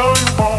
I'm